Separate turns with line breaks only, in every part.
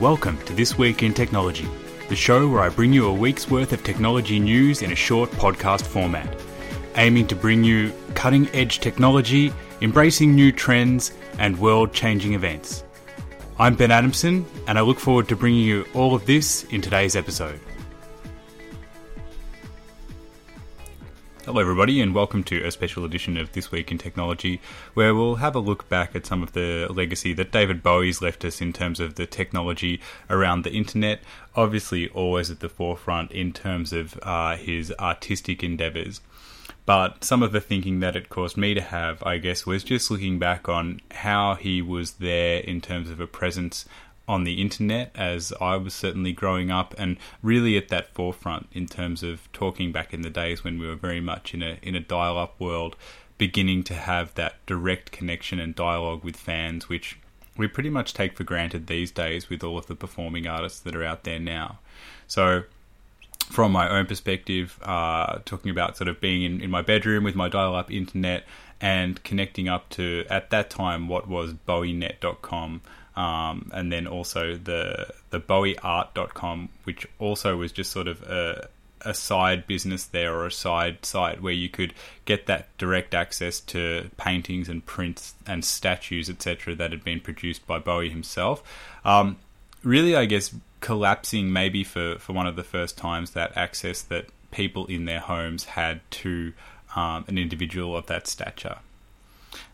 Welcome to This Week in Technology, the show where I bring you a week's worth of technology news in a short podcast format, aiming to bring you cutting edge technology, embracing new trends, and world changing events. I'm Ben Adamson, and I look forward to bringing you all of this in today's episode. Hello, everybody, and welcome to a special edition of This Week in Technology, where we'll have a look back at some of the legacy that David Bowie's left us in terms of the technology around the internet. Obviously, always at the forefront in terms of uh, his artistic endeavors. But some of the thinking that it caused me to have, I guess, was just looking back on how he was there in terms of a presence on the internet as I was certainly growing up and really at that forefront in terms of talking back in the days when we were very much in a in a dial up world beginning to have that direct connection and dialogue with fans which we pretty much take for granted these days with all of the performing artists that are out there now. So from my own perspective, uh, talking about sort of being in, in my bedroom with my dial up internet and connecting up to, at that time, what was BowieNet.com um, and then also the the BowieArt.com, which also was just sort of a, a side business there or a side site where you could get that direct access to paintings and prints and statues, etc., that had been produced by Bowie himself. Um, really, I guess collapsing maybe for, for one of the first times that access that people in their homes had to um, an individual of that stature.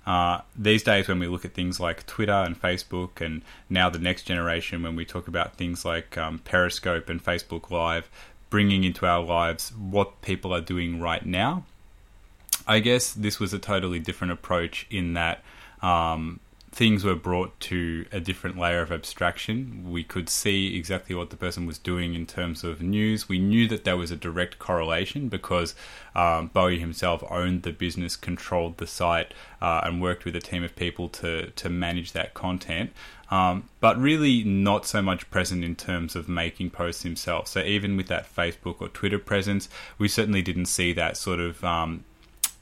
Uh, these days, when we look at things like Twitter and Facebook, and now the next generation, when we talk about things like um, Periscope and Facebook Live, bringing into our lives what people are doing right now, I guess this was a totally different approach in that um, things were brought to a different layer of abstraction. We could see exactly what the person was doing in terms of news. We knew that there was a direct correlation because um, Bowie himself owned the business, controlled the site, uh, and worked with a team of people to to manage that content. Um, but really not so much present in terms of making posts himself. So even with that Facebook or Twitter presence, we certainly didn't see that sort of um,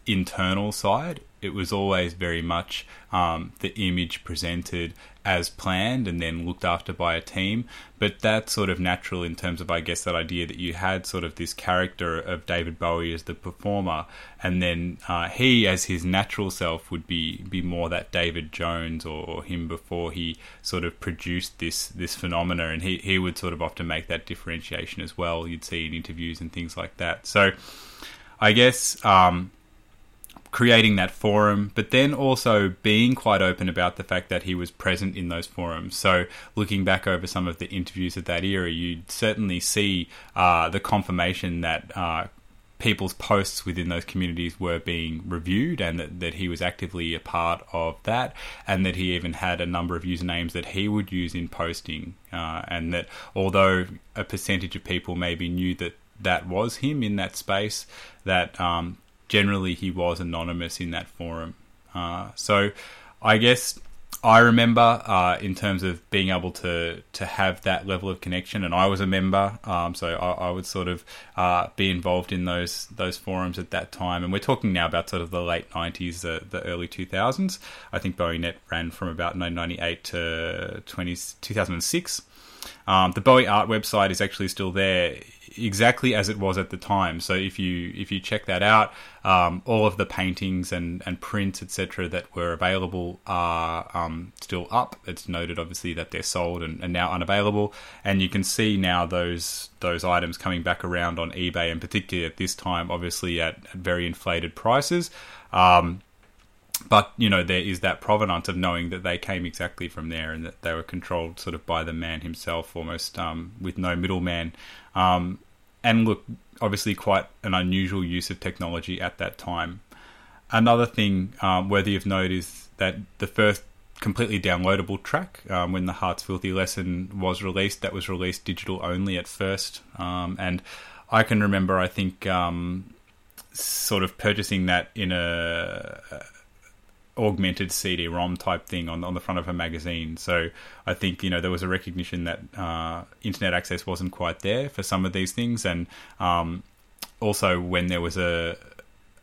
internal side it was always very much um, the image presented as planned and then looked after by a team. But that's sort of natural in terms of, I guess, that idea that you had sort of this character of David Bowie as the performer, and then uh, he, as his natural self, would be be more that David Jones or, or, him before he sort of produced this this phenomena, and he he would sort of often make that differentiation as well. You'd see in interviews and things like that. So, I guess. Um, creating that forum, but then also being quite open about the fact that he was present in those forums. So, looking back over some of the interviews of that era, you'd certainly see uh, the confirmation that. Uh, people's posts within those communities were being reviewed and that, that he was actively a part of that and that he even had a number of usernames that he would use in posting uh, and that although a percentage of people maybe knew that that was him in that space that um, generally he was anonymous in that forum. Uh, so I guess I remember uh, in terms of being able to to have that level of connection, and I was a member, um, so I, I, would sort of uh, be involved in those those forums at that time. And we're talking now about sort of the late '90s, the, the early 2000s. I think BowieNet ran from about 1998 to 20, 2006. Um, the Bowie Art website is actually still there exactly as it was at the time. So if you if you check that out, um, all of the paintings and, and prints etc. that were available are um, still up. It's noted obviously that they're sold and, and, now unavailable, and you can see now those those items coming back around on eBay, and particularly at this time, obviously at, at very inflated prices. Um, but you know there is that provenance of knowing that they came exactly from there and that they were controlled sort of by the man himself almost um, with no middleman um, and look, obviously, quite an unusual use of technology at that time. Another thing um, worthy of note is that the first completely downloadable track, um, when the Hearts Filthy lesson was released, that was released digital only at first. Um, and I can remember, I think, um, sort of purchasing that in a augmented CD-ROM type thing on on the front of a magazine. So I think you know there was a recognition that uh, internet access wasn't quite there for some of these things, and um, also when there was a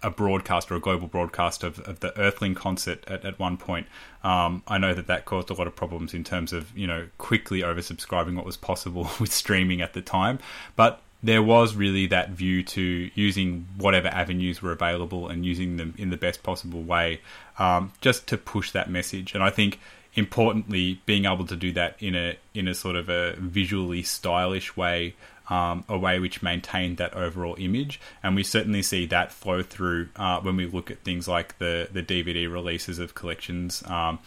a broadcast or a global broadcast of, of the Earthling concert at, at one point. Um, I know that that caused a lot of problems in terms of you know quickly oversubscribing what was possible with streaming at the time, but there was really that view to using whatever avenues were available and using them in the best possible way, um, just to push that message. And I think importantly, being able to do that in a in a sort of a visually stylish way um, a way which maintained that overall image. And we certainly see that flow through uh, when we look at things like the, the DVD releases of collections um,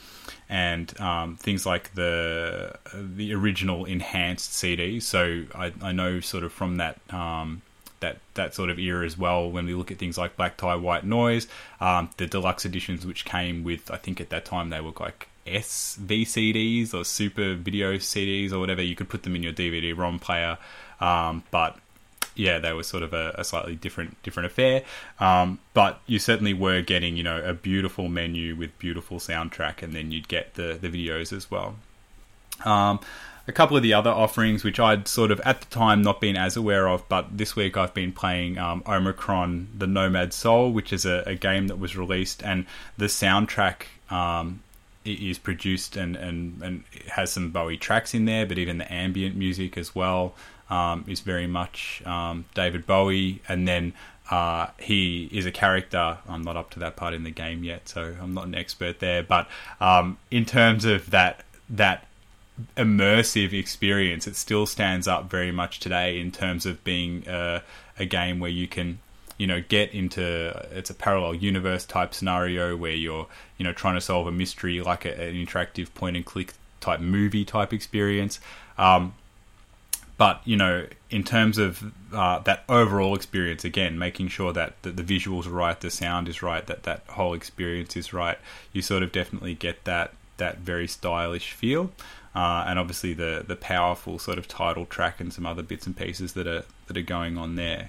and um, things like the the original enhanced CDs. So I, I know sort of from that um, that that sort of era as well. When we look at things like Black Tie, White Noise, um, the deluxe editions, which came with, I think at that time they were like SVCDs or Super Video CDs or whatever. You could put them in your DVD ROM player. Um, but yeah, they were sort of a, a slightly different different affair. Um, but you certainly were getting you know a beautiful menu with beautiful soundtrack, and then you'd get the the videos as well. Um, a couple of the other offerings, which I'd sort of at the time not been as aware of, but this week I've been playing um, Omikron: The Nomad Soul, which is a, a, game that was released, and the soundtrack um, is produced and, and, and has some Bowie tracks in there, but even the ambient music as well um, is very much um, David Bowie, and then uh, he is a character. I'm not up to that part in the game yet, so I'm not an expert there. But um, in terms of that that immersive experience, it still stands up very much today in terms of being a, a game where you can you know get into it's a parallel universe type scenario where you're you know trying to solve a mystery like a, an interactive point and click type movie type experience um, but you know, in terms of uh, that overall experience, again, making sure that, that the visuals are right, the sound is right, that that whole experience is right, you sort of definitely get that that very stylish feel, uh, and obviously the the powerful sort of title track and some other bits and pieces that are that are going on there.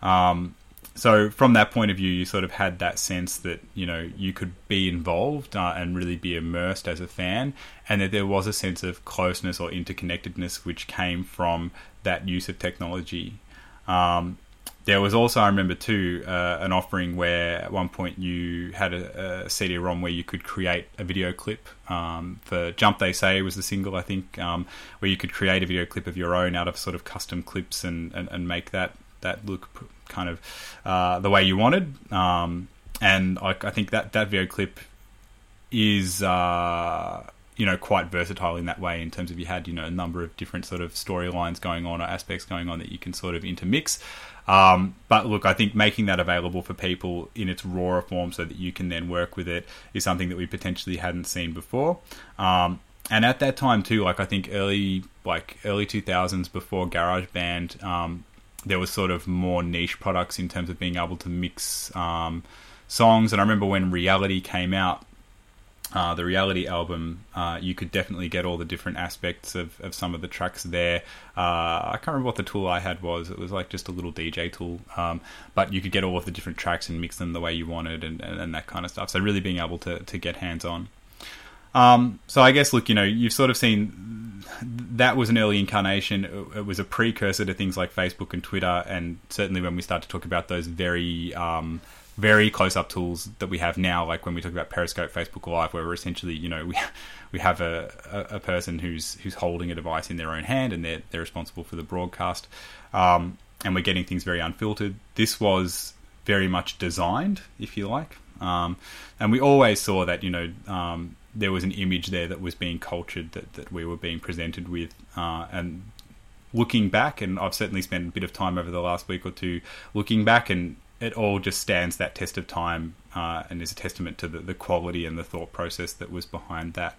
Um, so from that point of view, you sort of had that sense that you know you could be involved uh, and really be immersed as a fan, and that there was a sense of closeness or interconnectedness which came from that use of technology. Um, there was also, I remember too, uh, an offering where at one point you had a, a CD-ROM where you could create a video clip um, for "Jump." They say was the single, I think, um, where you could create a video clip of your own out of sort of custom clips and, and, and make that that look kind of uh, the way you wanted. Um, and I, I, think that that video clip is uh, you know quite versatile in that way in terms of you had you know a number of different sort of storylines going on or aspects going on that you can sort of intermix. Um, but look, I think making that available for people in its rawer form so that you can then work with it is something that we potentially hadn't seen before. Um, and at that time too, like I think early like early two thousands before GarageBand, um, there was sort of more niche products in terms of being able to mix um, songs. And I remember when Reality came out, uh, the Reality album, uh, you could definitely get all the different aspects of, of some of the tracks there. Uh, I can't remember what the tool I had was. It was like just a little DJ tool, um, but you could get all of the different tracks and mix them the way you wanted and, and, and that kind of stuff. So really being able to, to get hands on. Um, so I guess, look, you know, you've sort of seen that was an early incarnation. It was a precursor to things like Facebook and Twitter, and certainly when we start to talk about those very, um, very close-up tools that we have now, like when we talk about Periscope, Facebook Live, where we're essentially, you know, we we have a, a, a person who's who's holding a device in their own hand, and they're they're responsible for the broadcast, um, and we're getting things very unfiltered. This was very much designed, if you like, um, and we always saw that, you know um, there was an image there that was being cultured that, that we were being presented with. Uh, and looking back, and I've certainly spent a bit of time over the last week or two looking back, and it all just stands that test of time uh, and is a testament to the, the quality and the thought process that was behind that.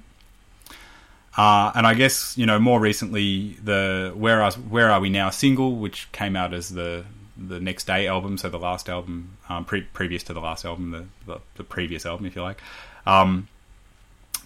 Uh, and I guess you know more recently the where are where are we now single, which came out as the the next day album, so the last album um, pre- previous to the last album, the, the, the previous album, if you like. Um,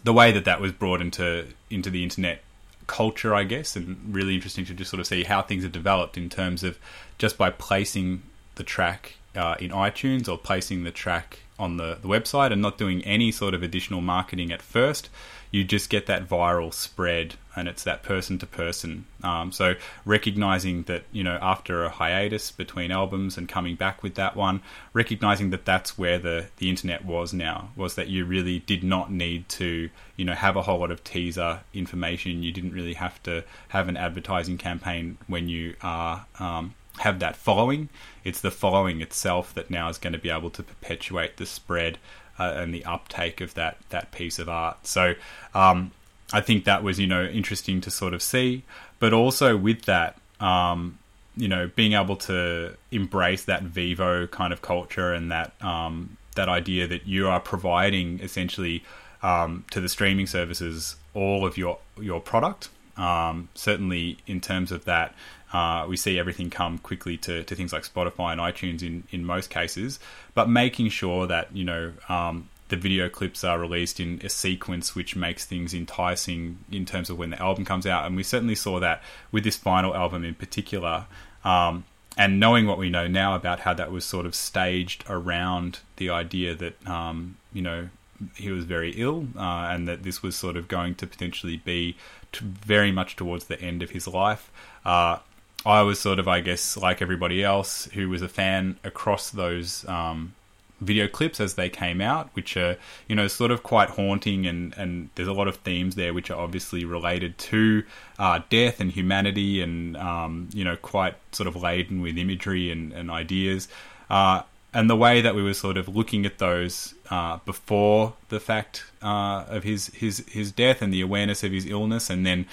the way that that was brought into into the internet culture, I guess, and really interesting to just sort of see how things have developed in terms of just by placing the track uh, in iTunes or placing the track on the, the website and not doing any sort of additional marketing at first, you just get that viral spread and it's that person to person. Um, so recognizing that, you know, after a hiatus between albums and coming back with that one, recognizing that that's where the, the internet was now, was that you really did not need to, you know, have a whole lot of teaser information. You didn't really have to have an advertising campaign when you are um, have that following. It's the following itself that now is going to be able to perpetuate the spread uh, and the uptake of that that piece of art. So um, I think that was you know interesting to sort of see, but also with that. Um, you know, being able to embrace that Vevo kind of culture and that um, that idea that you are providing essentially um, to the streaming services all of your your product. Um, certainly, in terms of that, uh, we see everything come quickly to, to things like Spotify and iTunes in, in most cases, but making sure that you know um, the video clips are released in a sequence which makes things enticing in terms of when the album comes out, and we certainly saw that with this final album in particular. Um, and knowing what we know now about how that was sort of staged around the idea that um, you know he was very ill, uh, and that this was sort of going to potentially be very much towards the end of his life. Uh, I was sort of, I guess, like everybody else who was a fan across those um, video clips as they came out, which are, you know, sort of quite haunting, and, and there's a lot of themes there which are obviously related to uh, death and humanity, and, um, you know, quite sort of laden with imagery and, and ideas. Uh, and the way that we were sort of looking at those uh, before the fact uh, of his, his his death and the awareness of his illness, and then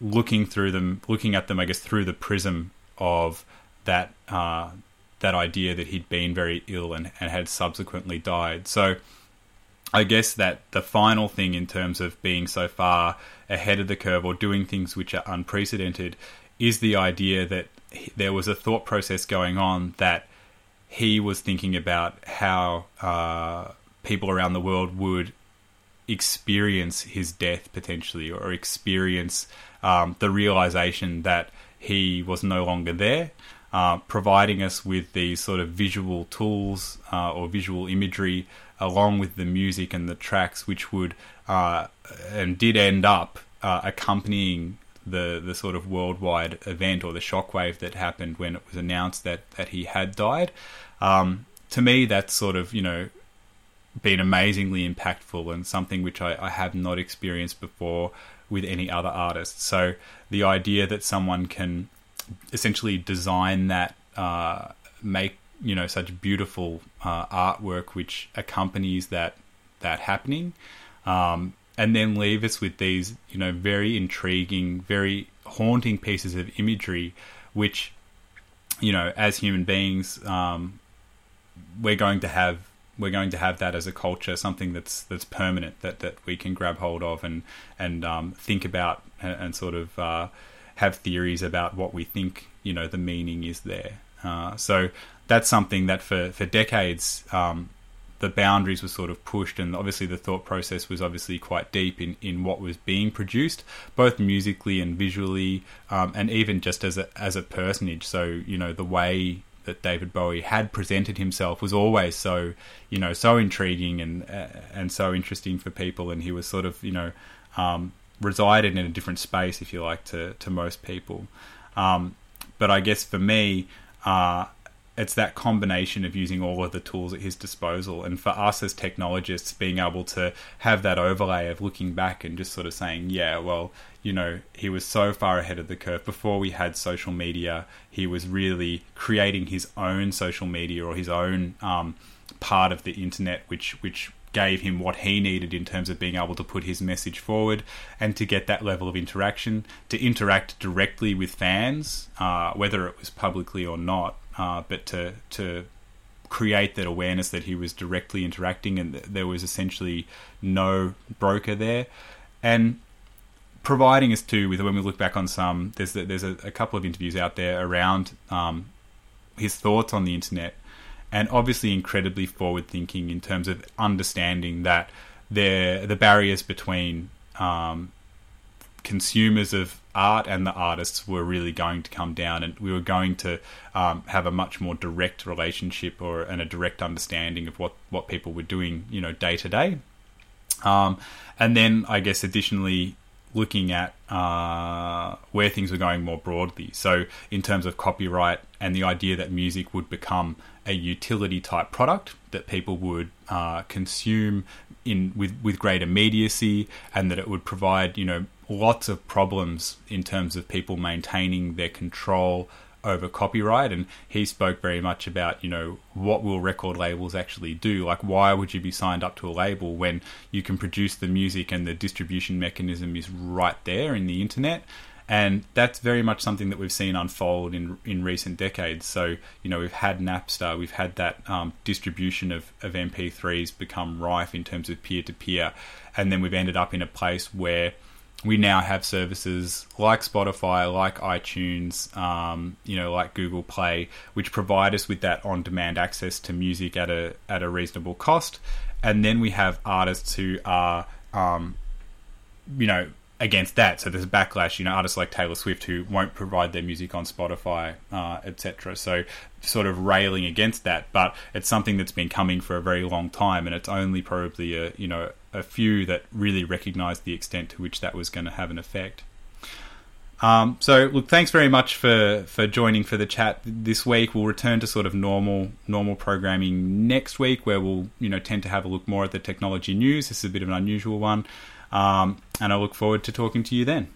looking through them, looking at them, I guess, through the prism of that uh, that idea that he'd been very ill and, and had subsequently died. So I guess that the final thing in terms of being so far ahead of the curve or doing things which are unprecedented is the idea that there was a thought process going on that he was thinking about how uh, people around the world would experience his death potentially or experience um, the realization that he was no longer there, uh, providing us with these sort of visual tools uh, or visual imagery along with the music and the tracks, which would uh, and did end up uh, accompanying the the sort of worldwide event or the shockwave that happened when it was announced that that he had died. Um, to me, that's sort of you know been amazingly impactful and something which I, I have not experienced before with any other artist. So the idea that someone can essentially design that, uh, make you know such beautiful uh, artwork which accompanies that that happening, um, and then leave us with these you know very intriguing, very haunting pieces of imagery, which you know as human beings um, we're going to have we're going to have that as a culture, something that's that's permanent that, that we can grab hold of and and um, think about and, and sort of uh, have theories about what we think you know the meaning is there. Uh, so that's something that for for decades um, the boundaries were sort of pushed, and obviously the thought process was obviously quite deep in, in what was being produced, both musically and visually, um, and even just as a as a personage. So you know the way that David Bowie had presented himself was always so, you know, so intriguing and uh, and so interesting for people, and he was sort of, you know, um, resided in a different space, if you like, to to most people. Um, but I guess for me, uh, it's that combination of using all of the tools at his disposal. And for us as technologists being able to have that overlay of looking back and just sort of saying yeah well you know he was so far ahead of the curve. Before we had social media he was really creating his own social media or his own um, part of the internet which which gave him what he needed in terms of being able to put his message forward and to get that level of interaction, to interact directly with fans, uh, whether it was publicly or not, uh, but to to create that awareness that he was directly interacting and there was essentially no broker there, and providing us too with when we look back on some there's there's a, a couple of interviews out there around um, his thoughts on the internet and obviously incredibly forward thinking in terms of understanding that there the barriers between um, consumers of art and the artists were really going to come down, and we were going to um, have a much more direct relationship or and a direct understanding of what what people were doing, you know, day to day. Um, and then I guess additionally looking at uh, where things were going more broadly. So, in terms of copyright and the idea that music would become a utility type product that people would uh, consume in with with great immediacy, and that it would provide you know lots of problems in terms of people maintaining their control over copyright. And he spoke very much about you know what will record labels actually do? Like why would you be signed up to a label when you can produce the music and the distribution mechanism is right there in the internet? And that's very much something that we've seen unfold in in recent decades. So you know we've had Napster we've had that um, distribution of, of MP3s become rife in terms of peer to peer and then we've ended up in a place where we now have services like Spotify, like iTunes, um, you know, like Google Play, which provide us with that on-demand access to music at a at a reasonable cost. And then we have artists who are, um, you know, against that. So there's a backlash. You know, artists like Taylor Swift who won't provide their music on Spotify, uh, etc. So sort of railing against that, but it's something that's been coming for a very long time, and it's only probably a you know a few that really recognised the extent to which that was going to have an effect. Um, so, look, thanks very much for, for joining for the chat this week. We'll return to sort of normal normal programming next week, where we'll you know tend to have a look more at the technology news. This is a bit of an unusual one, um, and I look forward to talking to you then.